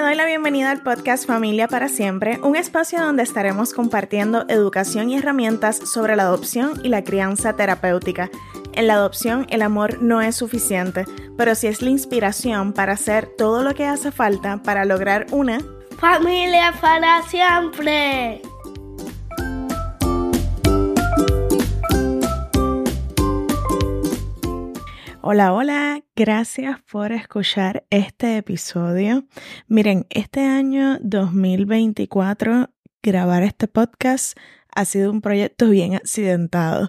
Doy la bienvenida al podcast Familia para Siempre, un espacio donde estaremos compartiendo educación y herramientas sobre la adopción y la crianza terapéutica. En la adopción el amor no es suficiente, pero sí es la inspiración para hacer todo lo que hace falta para lograr una familia para siempre. Hola, hola, gracias por escuchar este episodio. Miren, este año 2024, grabar este podcast ha sido un proyecto bien accidentado.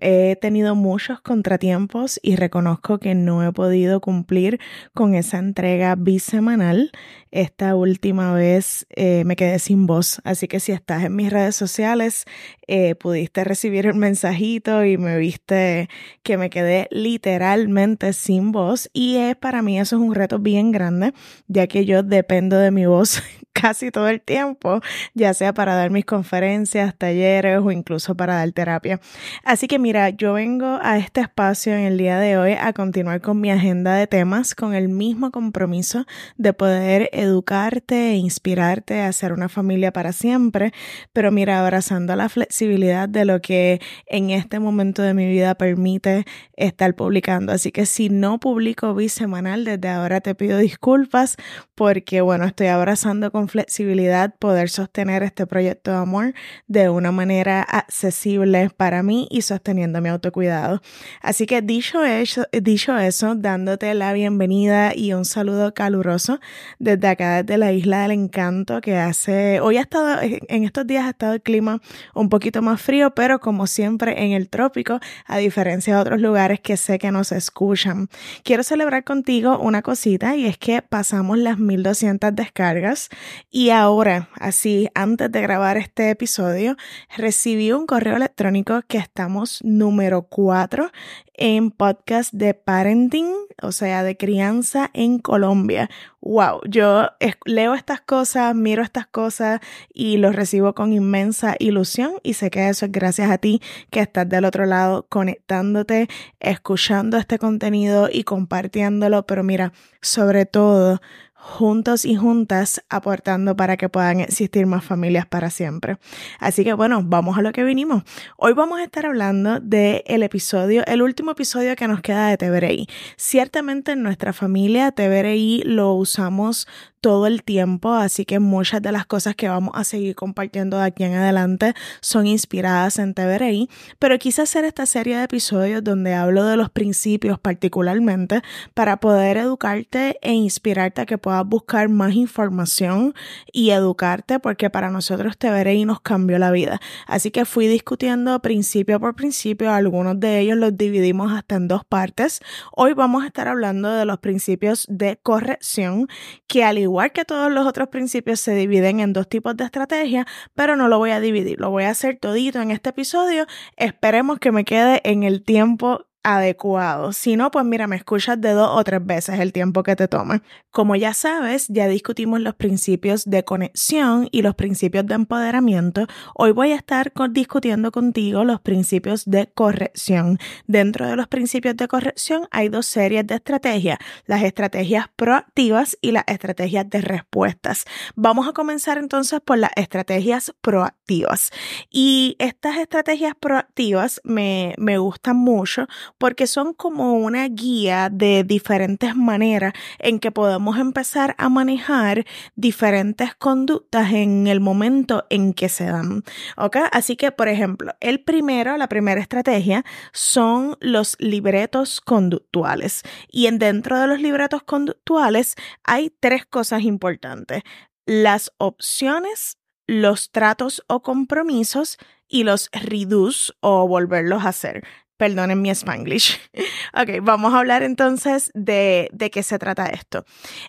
He tenido muchos contratiempos y reconozco que no he podido cumplir con esa entrega bisemanal. Esta última vez eh, me quedé sin voz, así que si estás en mis redes sociales, eh, pudiste recibir un mensajito y me viste que me quedé literalmente sin voz y es para mí eso es un reto bien grande, ya que yo dependo de mi voz casi todo el tiempo, ya sea para dar mis conferencias, talleres o incluso para dar terapia. Así que mira, yo vengo a este espacio en el día de hoy a continuar con mi agenda de temas con el mismo compromiso de poder educarte e inspirarte a ser una familia para siempre, pero mira, abrazando la flexibilidad de lo que en este momento de mi vida permite estar publicando. Así que si no publico bisemanal, desde ahora te pido disculpas porque bueno, estoy abrazando con flexibilidad poder sostener este proyecto de amor de una manera accesible para mí y sostener teniendo mi autocuidado. Así que dicho eso, dicho eso, dándote la bienvenida y un saludo caluroso desde acá, desde la isla del encanto, que hace, hoy ha estado, en estos días ha estado el clima un poquito más frío, pero como siempre en el trópico, a diferencia de otros lugares que sé que nos escuchan. Quiero celebrar contigo una cosita y es que pasamos las 1200 descargas y ahora, así, antes de grabar este episodio, recibí un correo electrónico que estamos número 4 en podcast de parenting, o sea, de crianza en Colombia. Wow, yo leo estas cosas, miro estas cosas y los recibo con inmensa ilusión y sé que eso es gracias a ti que estás del otro lado conectándote, escuchando este contenido y compartiéndolo, pero mira, sobre todo juntos y juntas aportando para que puedan existir más familias para siempre. Así que bueno, vamos a lo que vinimos. Hoy vamos a estar hablando del el episodio, el último episodio que nos queda de TVRI. Ciertamente en nuestra familia TVRI lo usamos todo el tiempo, así que muchas de las cosas que vamos a seguir compartiendo de aquí en adelante son inspiradas en TVRI, pero quise hacer esta serie de episodios donde hablo de los principios particularmente para poder educarte e inspirarte a que puedas buscar más información y educarte porque para nosotros TVRI nos cambió la vida. Así que fui discutiendo principio por principio, algunos de ellos los dividimos hasta en dos partes. Hoy vamos a estar hablando de los principios de corrección que al igual igual que todos los otros principios, se dividen en dos tipos de estrategias, pero no lo voy a dividir, lo voy a hacer todito en este episodio. Esperemos que me quede en el tiempo adecuado. Si no, pues mira, me escuchas de dos o tres veces el tiempo que te toma. Como ya sabes, ya discutimos los principios de conexión y los principios de empoderamiento. Hoy voy a estar discutiendo contigo los principios de corrección. Dentro de los principios de corrección hay dos series de estrategias, las estrategias proactivas y las estrategias de respuestas. Vamos a comenzar entonces por las estrategias proactivas. Y estas estrategias proactivas me, me gustan mucho porque son como una guía de diferentes maneras en que podemos empezar a manejar diferentes conductas en el momento en que se dan. ¿Ok? Así que, por ejemplo, el primero, la primera estrategia son los libretos conductuales. Y en dentro de los libretos conductuales hay tres cosas importantes. Las opciones, los tratos o compromisos y los reduce o volverlos a hacer. Perdonen mi spanglish. ok, vamos a hablar entonces de, de qué se trata esto.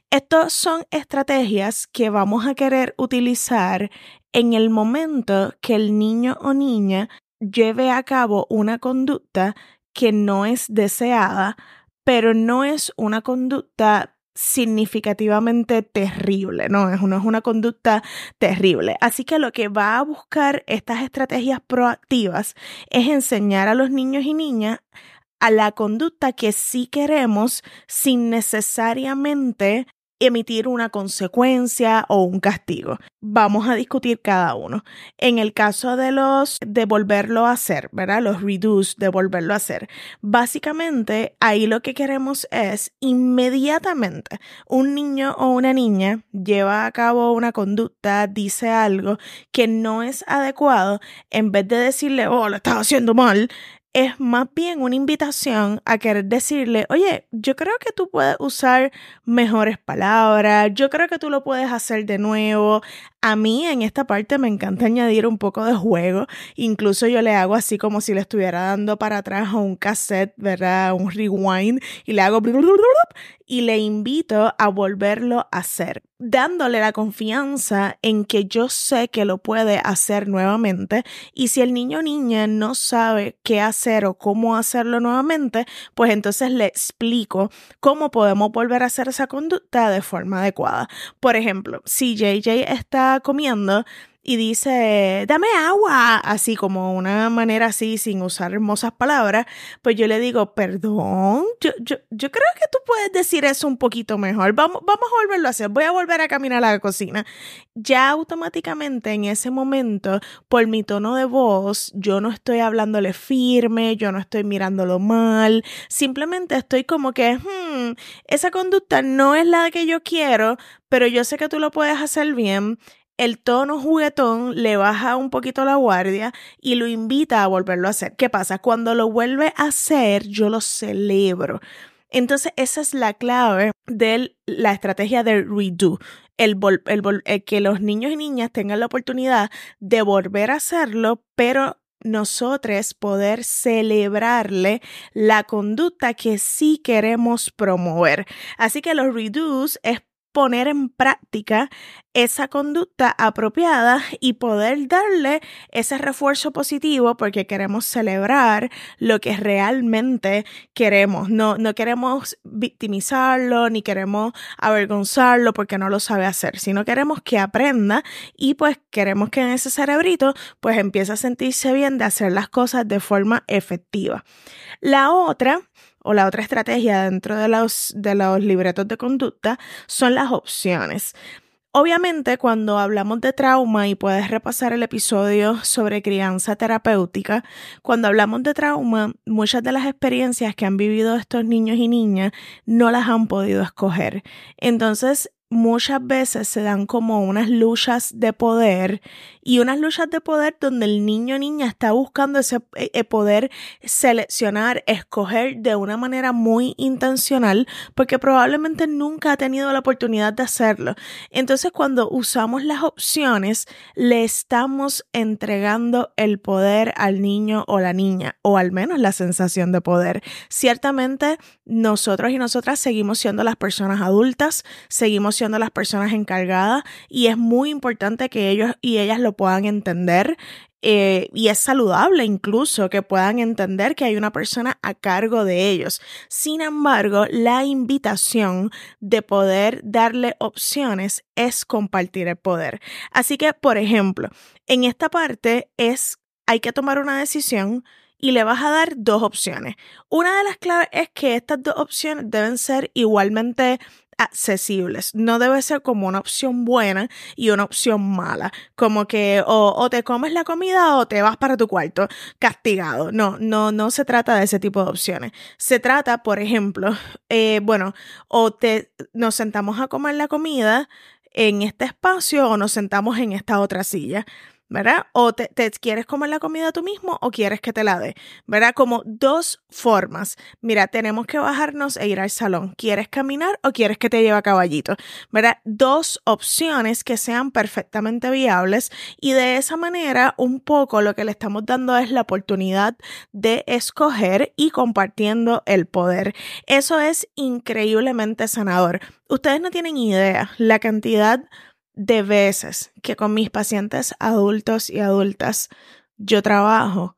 Estas son estrategias que vamos a querer utilizar en el momento que el niño o niña lleve a cabo una conducta que no es deseada, pero no es una conducta significativamente terrible, ¿no? Es una, es una conducta terrible. Así que lo que va a buscar estas estrategias proactivas es enseñar a los niños y niñas a la conducta que sí queremos sin necesariamente emitir una consecuencia o un castigo. Vamos a discutir cada uno. En el caso de los de volverlo a hacer, ¿verdad? Los reduce, de volverlo a hacer. Básicamente, ahí lo que queremos es inmediatamente un niño o una niña lleva a cabo una conducta, dice algo que no es adecuado, en vez de decirle, oh, lo estás haciendo mal, es más bien una invitación a querer decirle, oye, yo creo que tú puedes usar mejores palabras, yo creo que tú lo puedes hacer de nuevo. A mí en esta parte me encanta añadir un poco de juego, incluso yo le hago así como si le estuviera dando para atrás a un cassette, ¿verdad? Un rewind y le hago y le invito a volverlo a hacer, dándole la confianza en que yo sé que lo puede hacer nuevamente y si el niño o niña no sabe qué hacer o cómo hacerlo nuevamente, pues entonces le explico cómo podemos volver a hacer esa conducta de forma adecuada. Por ejemplo, si JJ está comiendo y dice, dame agua, así como una manera así, sin usar hermosas palabras, pues yo le digo, perdón, yo, yo, yo creo que tú puedes decir eso un poquito mejor, vamos, vamos a volverlo a hacer, voy a volver a caminar a la cocina. Ya automáticamente en ese momento, por mi tono de voz, yo no estoy hablándole firme, yo no estoy mirándolo mal, simplemente estoy como que, hmm, esa conducta no es la que yo quiero, pero yo sé que tú lo puedes hacer bien el tono juguetón le baja un poquito la guardia y lo invita a volverlo a hacer. ¿Qué pasa? Cuando lo vuelve a hacer, yo lo celebro. Entonces, esa es la clave de la estrategia del redo. El, el, que los niños y niñas tengan la oportunidad de volver a hacerlo, pero nosotros poder celebrarle la conducta que sí queremos promover. Así que los redos es poner en práctica esa conducta apropiada y poder darle ese refuerzo positivo porque queremos celebrar lo que realmente queremos. No, no queremos victimizarlo ni queremos avergonzarlo porque no lo sabe hacer, sino queremos que aprenda y pues queremos que en ese cerebrito pues empiece a sentirse bien de hacer las cosas de forma efectiva. La otra o la otra estrategia dentro de los, de los libretos de conducta son las opciones. Obviamente, cuando hablamos de trauma, y puedes repasar el episodio sobre crianza terapéutica, cuando hablamos de trauma, muchas de las experiencias que han vivido estos niños y niñas no las han podido escoger. Entonces, muchas veces se dan como unas luchas de poder y unas luchas de poder donde el niño o niña está buscando ese eh, eh, poder seleccionar, escoger de una manera muy intencional porque probablemente nunca ha tenido la oportunidad de hacerlo. Entonces cuando usamos las opciones le estamos entregando el poder al niño o la niña o al menos la sensación de poder. Ciertamente nosotros y nosotras seguimos siendo las personas adultas, seguimos siendo las personas encargadas y es muy importante que ellos y ellas lo puedan entender eh, y es saludable incluso que puedan entender que hay una persona a cargo de ellos. Sin embargo, la invitación de poder darle opciones es compartir el poder. Así que, por ejemplo, en esta parte es, hay que tomar una decisión y le vas a dar dos opciones. Una de las claves es que estas dos opciones deben ser igualmente accesibles. No debe ser como una opción buena y una opción mala. Como que o, te comes la comida o te vas para tu cuarto castigado. No, no, no se trata de ese tipo de opciones. Se trata, por ejemplo, eh, bueno, o te nos sentamos a comer la comida en este espacio o nos sentamos en esta otra silla. ¿Verdad? O te, quieres comer la comida tú mismo o quieres que te la dé, ¿verdad? Como dos formas. Mira, tenemos que bajarnos e ir al salón. ¿Quieres caminar o quieres que te lleve a caballito? ¿Verdad? Dos opciones que sean perfectamente viables y de esa manera un poco lo que le estamos dando es la oportunidad de escoger y compartiendo el poder. Eso es increíblemente sanador. Ustedes no tienen idea la cantidad veces que con mis pacientes adultos y adultas yo trabajo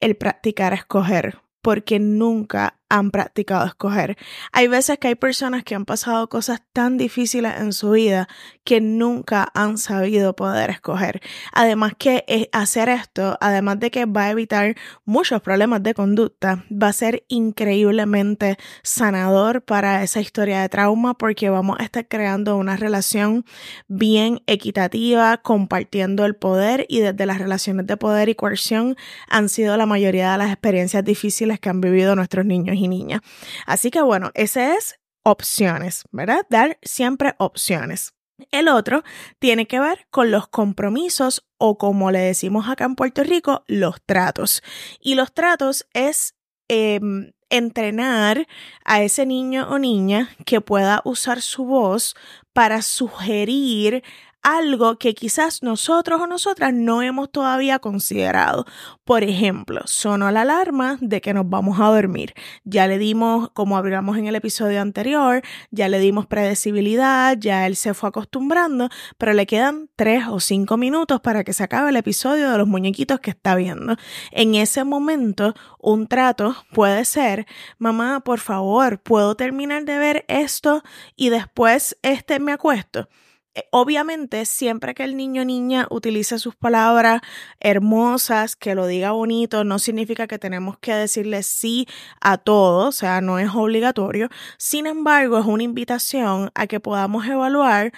el practicar escoger, porque nunca han practicado escoger. Hay veces que hay personas que han pasado cosas tan difíciles en su vida que nunca han sabido poder escoger. Además que hacer esto, además de que va a evitar muchos problemas de conducta, va a ser increíblemente sanador para esa historia de trauma porque vamos a estar creando una relación bien equitativa, compartiendo el poder y desde las relaciones de poder y coerción han sido la mayoría de las experiencias difíciles que han vivido nuestros niños y. Así que bueno, ese es opciones, ¿verdad? Dar siempre opciones. El otro tiene que ver con los compromisos o como le decimos acá en Puerto Rico, los tratos. Y los tratos es em, entrenar a ese niño o niña que pueda usar su voz para sugerir algo que quizás nosotros o nosotras no hemos todavía considerado. Por ejemplo, sonó la alarma de que nos vamos a dormir. Ya le dimos, como hablamos en el episodio anterior, ya le dimos predecibilidad, ya él se fue acostumbrando, pero le quedan tres o cinco minutos para que se acabe el episodio de los muñequitos que está viendo. En ese momento, un trato puede ser, mamá, por favor, ¿puedo terminar de ver esto y después este me acuesto? Eh, obviamente, siempre que el niño o niña utilice sus palabras hermosas, que lo diga bonito, no significa que tenemos que decirle sí a todo, o sea, no es obligatorio. Sin embargo, es una invitación a que podamos evaluar,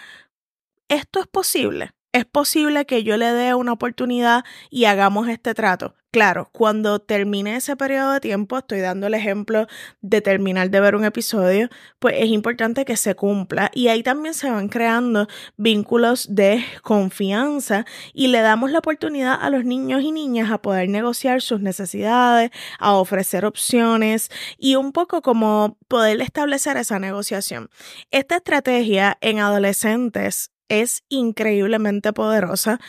¿esto es posible? ¿Es posible que yo le dé una oportunidad y hagamos este trato? Claro, cuando termine ese periodo de tiempo, estoy dando el ejemplo de terminar de ver un episodio, pues es importante que se cumpla y ahí también se van creando vínculos de confianza y le damos la oportunidad a los niños y niñas a poder negociar sus necesidades, a ofrecer opciones y un poco como poder establecer esa negociación. Esta estrategia en adolescentes es increíblemente poderosa.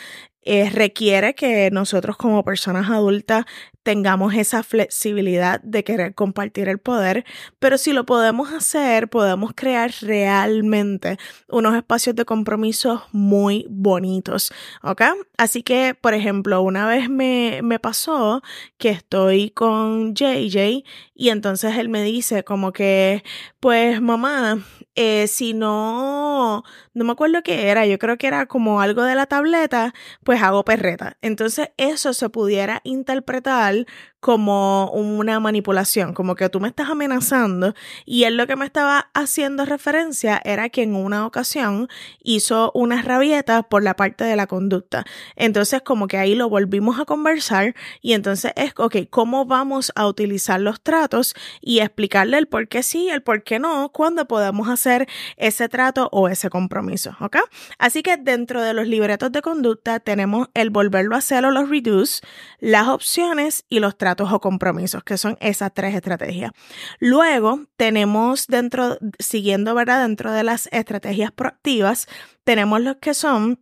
Eh, requiere que nosotros como personas adultas tengamos esa flexibilidad de querer compartir el poder, pero si lo podemos hacer, podemos crear realmente unos espacios de compromiso muy bonitos, ¿ok? Así que, por ejemplo, una vez me, me pasó que estoy con JJ y entonces él me dice como que, pues mamá, eh, si no, no me acuerdo qué era, yo creo que era como algo de la tableta, pues hago perreta. Entonces eso se pudiera interpretar como una manipulación, como que tú me estás amenazando y él lo que me estaba haciendo referencia era que en una ocasión hizo una rabieta por la parte de la conducta. Entonces como que ahí lo volvimos a conversar y entonces es, ok, ¿cómo vamos a utilizar los tratos y explicarle el por qué sí, el por qué no, cuándo podemos hacer ese trato o ese compromiso, ¿ok? Así que dentro de los libretos de conducta tenemos el volverlo a hacer o los reduce, las opciones y los tratos o compromisos, que son esas tres estrategias. Luego tenemos dentro, siguiendo, ¿verdad? Dentro de las estrategias proactivas, tenemos los que son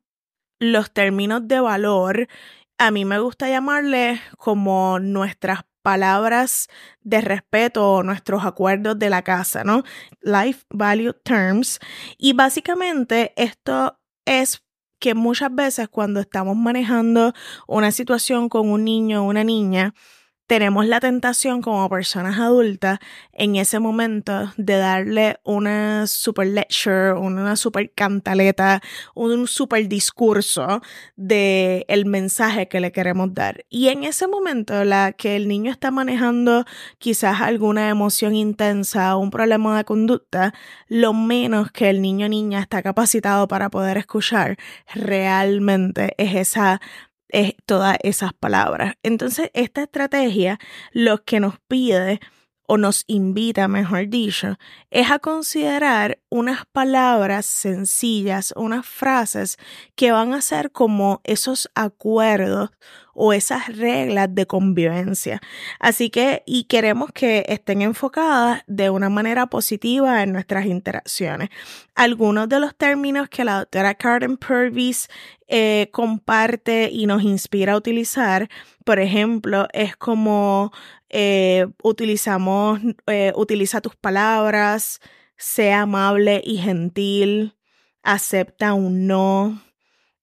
los términos de valor. A mí me gusta llamarle como nuestras palabras de respeto o nuestros acuerdos de la casa, ¿no? Life Value Terms. Y básicamente esto es que muchas veces cuando estamos manejando una situación con un niño o una niña, tenemos la tentación como personas adultas en ese momento de darle una super lecture, una super cantaleta, un super discurso de el mensaje que le queremos dar. Y en ese momento, la que el niño está manejando quizás alguna emoción intensa o un problema de conducta, lo menos que el niño o niña está capacitado para poder escuchar realmente es esa es todas esas palabras. Entonces, esta estrategia lo que nos pide o nos invita, mejor dicho, es a considerar unas palabras sencillas, unas frases que van a ser como esos acuerdos o esas reglas de convivencia. Así que, y queremos que estén enfocadas de una manera positiva en nuestras interacciones. Algunos de los términos que la doctora Karen Purvis eh, comparte y nos inspira a utilizar, por ejemplo, es como eh, utilizamos, eh, utiliza tus palabras, sea amable y gentil, acepta un no,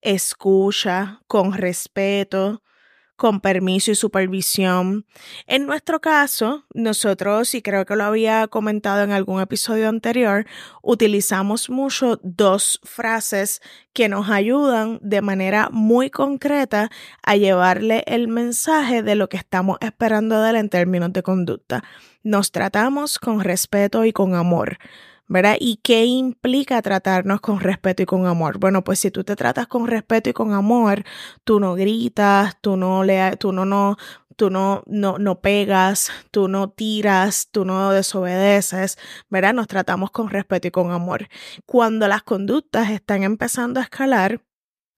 escucha con respeto, con permiso y supervisión. En nuestro caso, nosotros, y creo que lo había comentado en algún episodio anterior, utilizamos mucho dos frases que nos ayudan de manera muy concreta a llevarle el mensaje de lo que estamos esperando de él en términos de conducta. Nos tratamos con respeto y con amor. ¿Verdad? ¿Y qué implica tratarnos con respeto y con amor? Bueno, pues si tú te tratas con respeto y con amor, tú no gritas, tú no le, tú no, no, tú no, no, no pegas, tú no tiras, tú no desobedeces, ¿verdad? Nos tratamos con respeto y con amor. Cuando las conductas están empezando a escalar,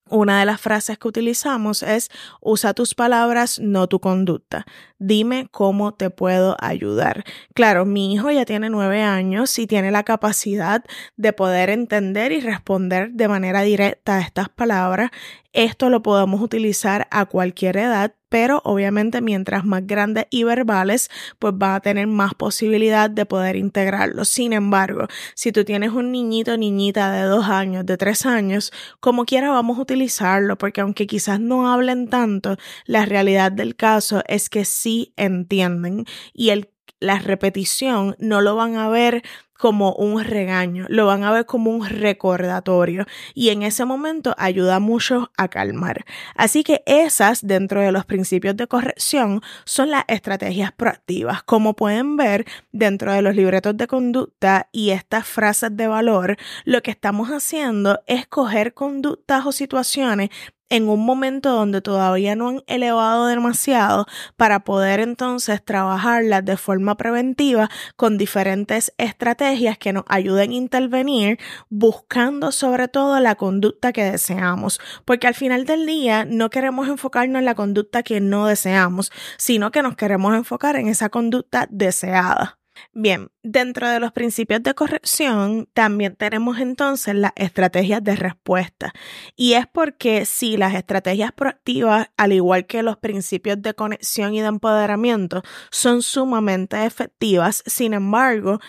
una de las frases que utilizamos es usa tus palabras, no tu conducta. Dime cómo te puedo ayudar. Claro, mi hijo ya tiene nueve años y tiene la capacidad de poder entender y responder de manera directa a estas palabras. Esto lo podemos utilizar a cualquier edad, pero obviamente mientras más grandes y verbales, pues va a tener más posibilidad de poder integrarlo. Sin embargo, si tú tienes un niñito o niñita de dos años, de tres años, como quiera vamos a utilizarlo, porque aunque quizás no hablen tanto, la realidad del caso es que sí entienden y el la repetición no lo van a ver como un regaño, lo van a ver como un recordatorio y en ese momento ayuda mucho a calmar. Así que esas dentro de los principios de corrección son las estrategias proactivas. Como pueden ver dentro de los libretos de conducta y estas frases de valor, lo que estamos haciendo es coger conductas o situaciones en un momento donde todavía no han elevado demasiado para poder entonces trabajarlas de forma preventiva con diferentes estrategias que nos ayuden a intervenir buscando sobre todo la conducta que deseamos, porque al final del día no queremos enfocarnos en la conducta que no deseamos, sino que nos queremos enfocar en esa conducta deseada. Bien, dentro de los principios de corrección también tenemos entonces las estrategias de respuesta. Y es porque si las estrategias proactivas, al igual que los principios de conexión y de empoderamiento, son sumamente efectivas, sin embargo,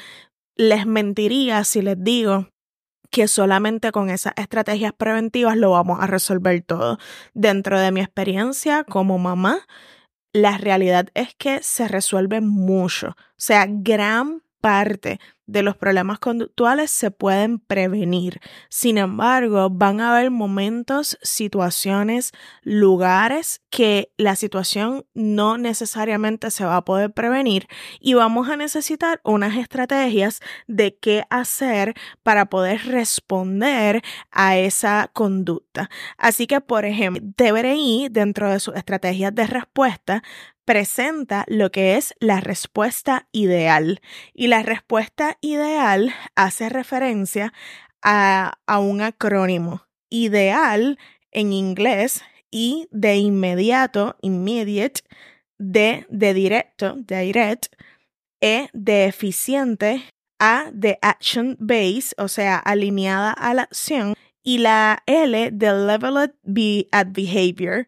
les mentiría si les digo que solamente con esas estrategias preventivas lo vamos a resolver todo. Dentro de mi experiencia como mamá, la realidad es que se resuelve mucho. O sea, gran parte de los problemas conductuales se pueden prevenir. Sin embargo, van a haber momentos, situaciones, lugares que la situación no necesariamente se va a poder prevenir y vamos a necesitar unas estrategias de qué hacer para poder responder a esa conducta. Así que, por ejemplo, DBRI, dentro de sus estrategias de respuesta, presenta lo que es la respuesta ideal. Y la respuesta ideal hace referencia a, un acrónimo. Ideal en inglés y de inmediato, immediate, de, de directo, direct, E de eficiente, A de action base, o sea, alineada a la acción, y la L de leveled at behavior,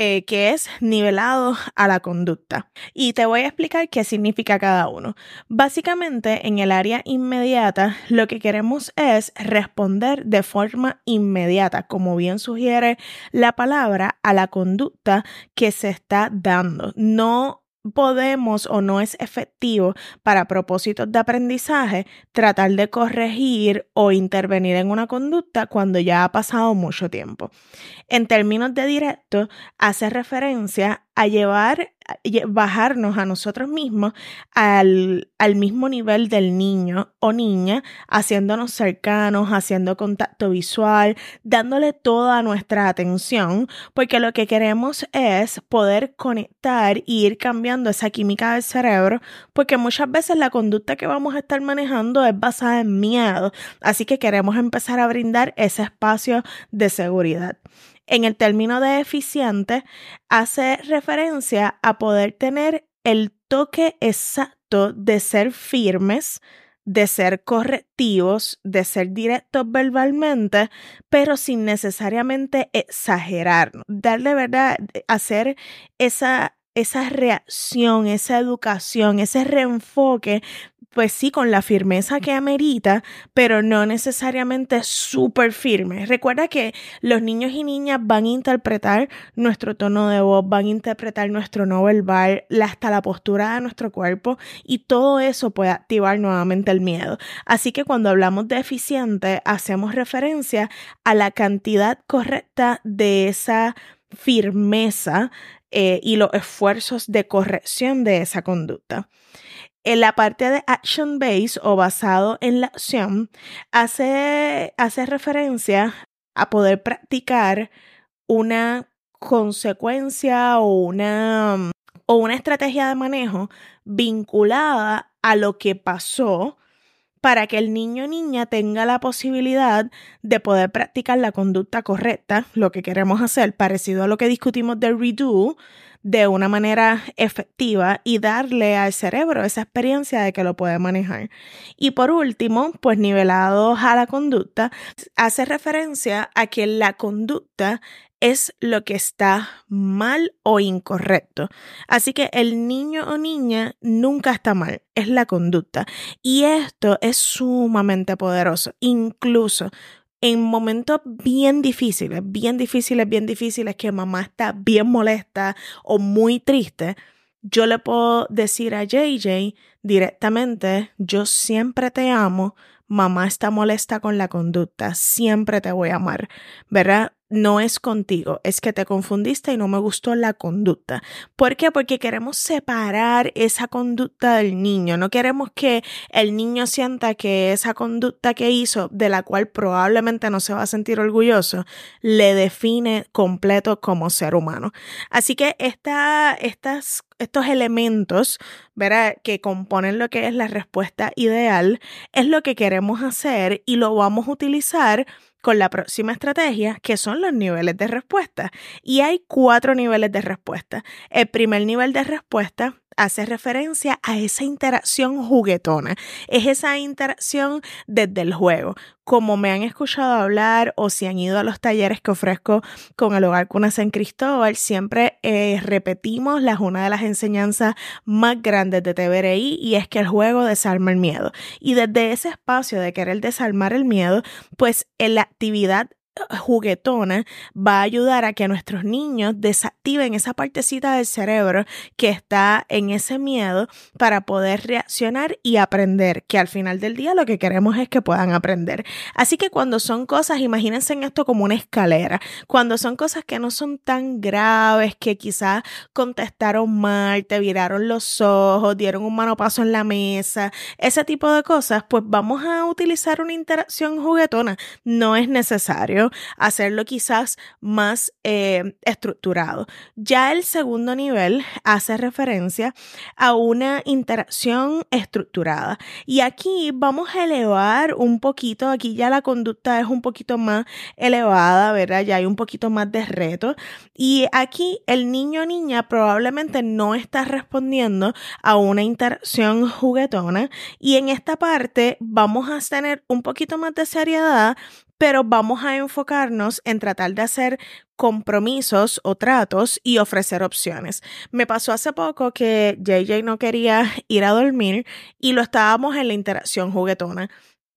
eh, que es nivelado a la conducta. Y te voy a explicar qué significa cada uno. Básicamente, en el área inmediata, lo que queremos es responder de forma inmediata, como bien sugiere la palabra, a la conducta que se está dando. No podemos o no es efectivo para propósitos de aprendizaje tratar de corregir o intervenir en una conducta cuando ya ha pasado mucho tiempo. En términos de directo, hace referencia a llevar, bajarnos a nosotros mismos al, al mismo nivel del niño o niña, haciéndonos cercanos, haciendo contacto visual, dándole toda nuestra atención, porque lo que queremos es poder conectar y ir cambiando esa química del cerebro, porque muchas veces la conducta que vamos a estar manejando es basada en miedo, así que queremos empezar a brindar ese espacio de seguridad en el término de eficiente hace referencia a poder tener el toque exacto de ser firmes, de ser correctivos, de ser directos verbalmente, pero sin necesariamente exagerar, darle verdad, hacer esa esa reacción, esa educación, ese reenfoque pues sí, con la firmeza que amerita, pero no necesariamente súper firme. Recuerda que los niños y niñas van a interpretar nuestro tono de voz, van a interpretar nuestro no verbal, hasta la postura de nuestro cuerpo y todo eso puede activar nuevamente el miedo. Así que cuando hablamos de eficiente, hacemos referencia a la cantidad correcta de esa firmeza eh, y los esfuerzos de corrección de esa conducta. En la parte de action base o basado en la acción, hace, hace referencia a poder practicar una consecuencia o una, o una estrategia de manejo vinculada a lo que pasó para que el niño o niña tenga la posibilidad de poder practicar la conducta correcta, lo que queremos hacer, parecido a lo que discutimos del redo, de una manera efectiva y darle al cerebro esa experiencia de que lo puede manejar. Y por último, pues nivelados a la conducta, hace referencia a que la conducta es lo que está mal o incorrecto. Así que el niño o niña nunca está mal, es la conducta. Y esto es sumamente poderoso. Incluso en momentos bien difíciles, bien difíciles, bien difíciles, que mamá está bien molesta o muy triste, yo le puedo decir a JJ directamente, yo siempre te amo, mamá está molesta con la conducta, siempre te voy a amar, ¿verdad? No es contigo, es que te confundiste y no me gustó la conducta. ¿Por qué? Porque queremos separar esa conducta del niño, no queremos que el niño sienta que esa conducta que hizo, de la cual probablemente no se va a sentir orgulloso, le define completo como ser humano. Así que esta, estas, estos elementos, ¿verdad? que componen lo que es la respuesta ideal, es lo que queremos hacer y lo vamos a utilizar con la próxima estrategia, que son los niveles de respuesta. Y hay cuatro niveles de respuesta. El primer nivel de respuesta hace referencia a esa interacción juguetona. Es esa interacción desde el juego. Como me han escuchado hablar o si han ido a los talleres que ofrezco con el Hogar Cunas en Cristóbal, siempre eh, repetimos la una de las enseñanzas más grandes de TVRI y es que el juego desarma el miedo. Y desde ese espacio de querer desarmar el miedo, pues en la actividad juguetona va a ayudar a que nuestros niños desactiven esa partecita del cerebro que está en ese miedo para poder reaccionar y aprender, que al final del día lo que queremos es que puedan aprender. Así que cuando son cosas, imagínense en esto como una escalera, cuando son cosas que no son tan graves, que quizás contestaron mal, te viraron los ojos, dieron un manopaso en la mesa, ese tipo de cosas, pues vamos a utilizar una interacción juguetona. No es necesario hacerlo quizás más eh, estructurado. Ya el segundo nivel hace referencia a una interacción estructurada. Y aquí vamos a elevar un poquito, aquí ya la conducta es un poquito más elevada, ¿verdad? Ya hay un poquito más de reto. Y aquí el niño o niña probablemente no está respondiendo a una interacción juguetona. Y en esta parte vamos a tener un poquito más de seriedad pero vamos a enfocarnos en tratar de hacer compromisos o tratos y ofrecer opciones. Me pasó hace poco que JJ no quería ir a dormir y lo estábamos en la interacción juguetona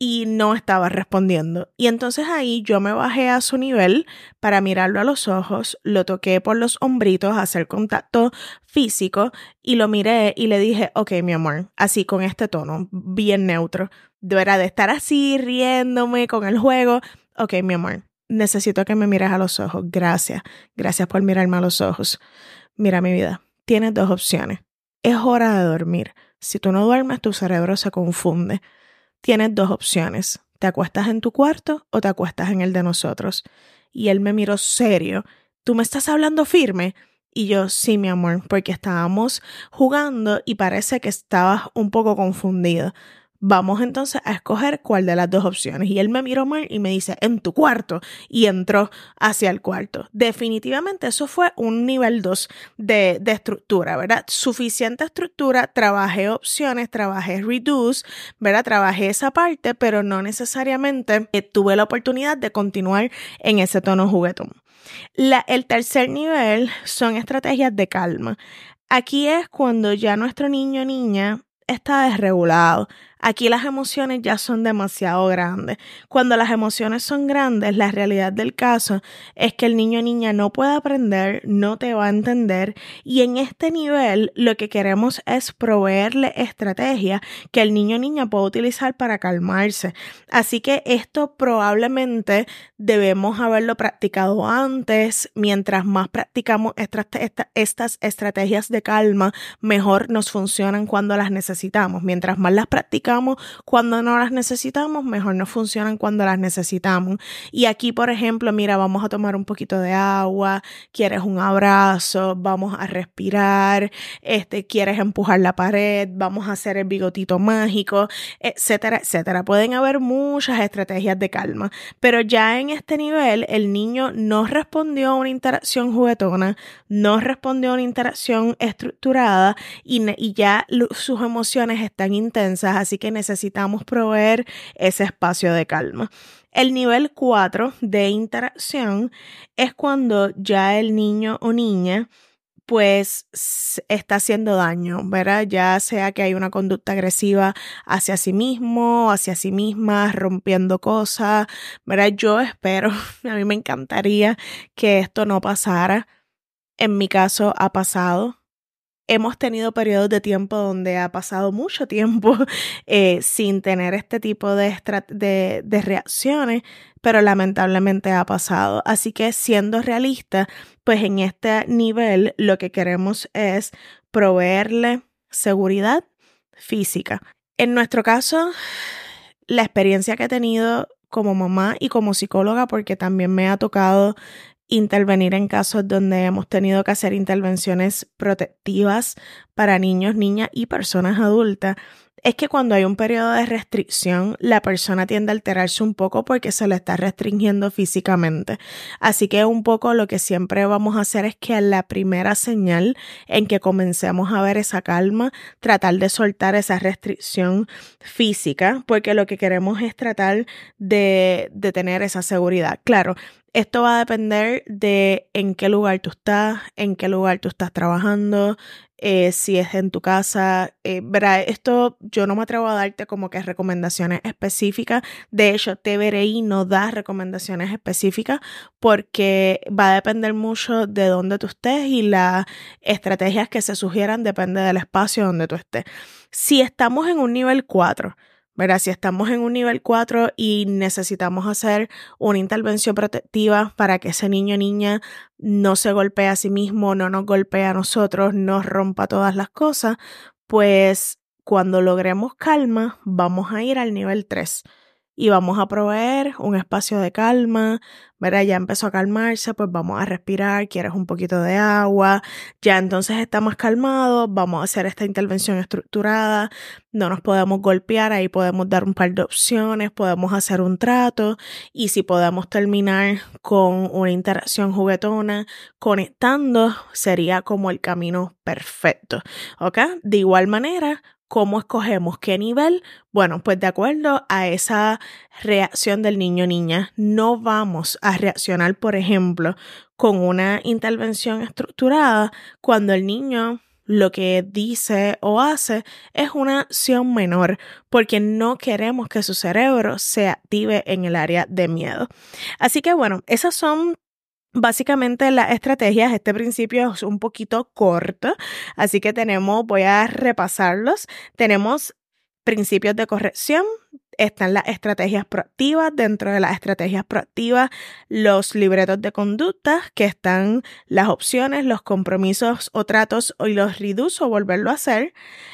y no estaba respondiendo. Y entonces ahí yo me bajé a su nivel para mirarlo a los ojos, lo toqué por los hombritos, hacer contacto físico y lo miré y le dije, ok, mi amor, así con este tono, bien neutro, de de estar así riéndome con el juego. Ok, mi amor, necesito que me mires a los ojos. Gracias. Gracias por mirarme a los ojos. Mira mi vida, tienes dos opciones. Es hora de dormir. Si tú no duermes, tu cerebro se confunde tienes dos opciones. Te acuestas en tu cuarto o te acuestas en el de nosotros. Y él me miró serio. ¿Tú me estás hablando firme? Y yo, sí, mi amor, porque estábamos jugando y parece que estabas un poco confundido. Vamos entonces a escoger cuál de las dos opciones. Y él me miró mal y me dice, en tu cuarto. Y entró hacia el cuarto. Definitivamente eso fue un nivel 2 de, estructura, ¿verdad? Suficiente estructura, trabajé opciones, trabajé reduce, ¿verdad? Trabajé esa parte, pero no necesariamente tuve la oportunidad de continuar en ese tono juguetón. El tercer nivel son estrategias de calma. Aquí es cuando ya nuestro niño o niña está desregulado, Aquí las emociones ya son demasiado grandes. Cuando las emociones son grandes, la realidad del caso es que el niño o niña no puede aprender, no te va a entender y en este nivel lo que queremos es proveerle estrategias que el niño o niña pueda utilizar para calmarse. Así que esto probablemente debemos haberlo practicado antes. Mientras más practicamos estas estrategias de calma, mejor nos funcionan cuando las necesitamos. Mientras más las practicamos, cuando no las necesitamos, mejor no funcionan cuando las necesitamos. Y aquí, por ejemplo, mira, vamos a tomar un poquito de agua, quieres un abrazo, vamos a respirar, este, quieres empujar la pared, vamos a hacer el bigotito mágico, etcétera, etcétera. Pueden haber muchas estrategias de calma, pero ya en este nivel el niño no respondió a una interacción juguetona, no respondió a una interacción estructurada y, y ya sus emociones están intensas, así que necesitamos proveer ese espacio de calma. El nivel 4 de interacción es cuando ya el niño o niña pues está haciendo daño, ¿verdad? Ya sea que hay una conducta agresiva hacia sí mismo, hacia sí misma, rompiendo cosas, ¿verdad? Yo espero, a mí me encantaría que esto no pasara. En mi caso ha pasado, hemos tenido periodos de tiempo donde ha pasado mucho tiempo eh, sin tener este tipo de, de, reacciones, pero lamentablemente ha pasado. Así que siendo realista, pues en este nivel lo que queremos es proveerle seguridad física. En nuestro caso, la experiencia que he tenido como mamá y como psicóloga, porque también me ha tocado intervenir en casos donde hemos tenido que hacer intervenciones protectivas para niños, niñas y personas adultas, es que cuando hay un periodo de restricción, la persona tiende a alterarse un poco porque se le está restringiendo físicamente. Así que un poco lo que siempre vamos a hacer es que a la primera señal en que comencemos a ver esa calma, tratar de soltar esa restricción física, porque lo que queremos es tratar de, de tener esa seguridad. Claro, esto va a depender de en qué lugar tú estás, en qué lugar tú estás trabajando, eh, si es en tu casa. Eh, verá, esto yo no me atrevo a darte como que recomendaciones específicas. De hecho, TVRI no da recomendaciones específicas porque va a depender mucho de dónde tú estés y las estrategias que se sugieran depende del espacio donde tú estés. Si estamos en un nivel 4, ¿verdad? Si estamos en un nivel 4 y necesitamos hacer una intervención protectiva para que ese niño o niña no se golpee a sí mismo, no nos golpee a nosotros, no rompa todas las cosas, pues cuando logremos calma, vamos a ir al nivel 3 y vamos a proveer un espacio de calma. Ya empezó a calmarse, pues vamos a respirar, quieres un poquito de agua, ya entonces está más calmado, vamos a hacer esta intervención estructurada, no nos podemos golpear, ahí podemos dar un par de opciones, podemos hacer un trato y si podemos terminar con una interacción juguetona conectando, sería como el camino perfecto, ¿ok? De igual manera, ¿Cómo escogemos qué nivel? Bueno, pues de acuerdo a esa reacción del niño niña, no vamos a reaccionar, por ejemplo, con una intervención estructurada cuando el niño lo que dice o hace es una acción menor porque no queremos que su cerebro se active en el área de miedo. Así que bueno, esas son Básicamente las estrategias, este principio es un poquito corto, así que tenemos, voy a repasarlos. Tenemos principios de corrección, están las estrategias proactivas, dentro de las estrategias proactivas los libretos de conducta, que están las opciones, los compromisos o tratos y los reduce o volverlo a hacer,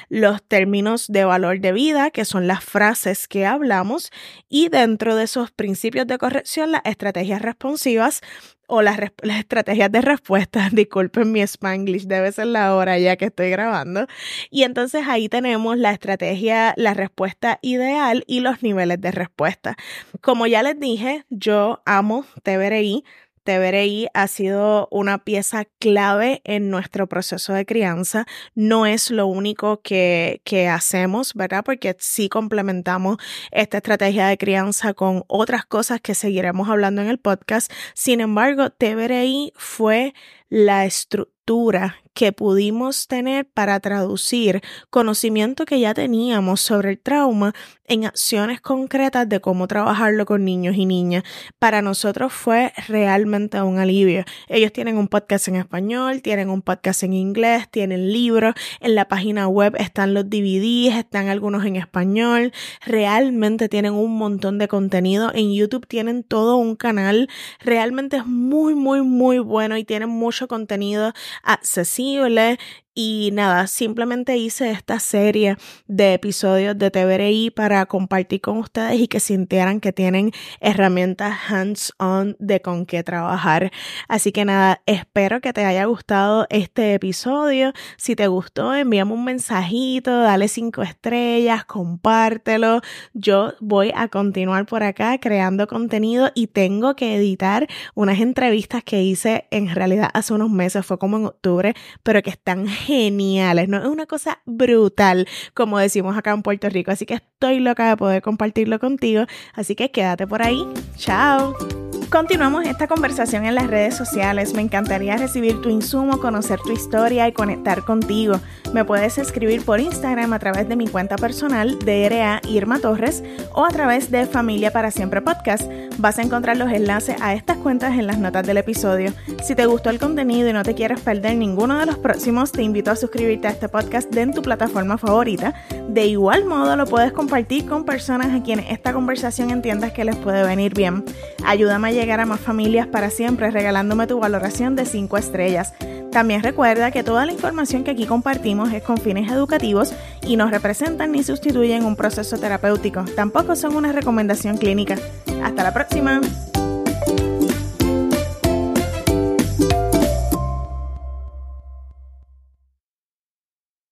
los términos de valor de vida, que son las frases que hablamos, y dentro de esos principios de corrección las estrategias responsivas, o las, estrategias de respuesta, disculpen mi spanglish, debe ser la hora ya que estoy grabando. Y entonces ahí tenemos la estrategia, la respuesta ideal y los niveles de respuesta. Como ya les dije, yo amo TVRI. TVRI ha sido una pieza clave en nuestro proceso de crianza. No es lo único que, que hacemos, ¿verdad? Porque sí complementamos esta estrategia de crianza con otras cosas que seguiremos hablando en el podcast. Sin embargo, TVRI fue la estructura que pudimos tener para traducir conocimiento que ya teníamos sobre el trauma en acciones concretas de cómo trabajarlo con niños y niñas. Para nosotros fue realmente un alivio. Ellos tienen un podcast en español, tienen un podcast en inglés, tienen libros, en la página web están los DVDs, están algunos en español, realmente tienen un montón de contenido, en YouTube tienen todo un canal, realmente es muy, muy, muy bueno y tienen mucho contenido accesible y nada, simplemente hice esta serie de episodios de TVRI para compartir con ustedes y que sintieran que tienen herramientas hands-on de con qué trabajar. Así que nada, espero que te haya gustado este episodio. Si te gustó, envíame un mensajito, dale cinco estrellas, compártelo. Yo voy a continuar por acá creando contenido y tengo que editar unas entrevistas que hice en realidad hace unos meses, fue como en octubre, pero que están geniales, ¿no? Es una cosa brutal, como decimos acá en Puerto Rico. Así que estoy loca de poder compartirlo contigo. Así que quédate por ahí. Chao. Continuamos esta conversación en las redes sociales. Me encantaría recibir tu insumo, conocer tu historia y conectar contigo. Me puedes escribir por Instagram a través de mi cuenta personal DRA Irma Torres o a través de Familia para Siempre Podcast. Vas a encontrar los enlaces a estas cuentas en las notas del episodio. Si te gustó el contenido y no te quieres perder ninguno de los próximos, te invito a suscribirte a este podcast en tu plataforma favorita. De igual modo, lo puedes compartir con personas a quienes esta conversación entiendas que les puede venir bien. Ayúdame a llegar a más familias para siempre regalándome tu valoración de 5 estrellas. También recuerda que toda la información que aquí compartimos es con fines educativos y no representan ni sustituyen un proceso terapéutico. Tampoco son una recomendación clínica. Hasta la próxima.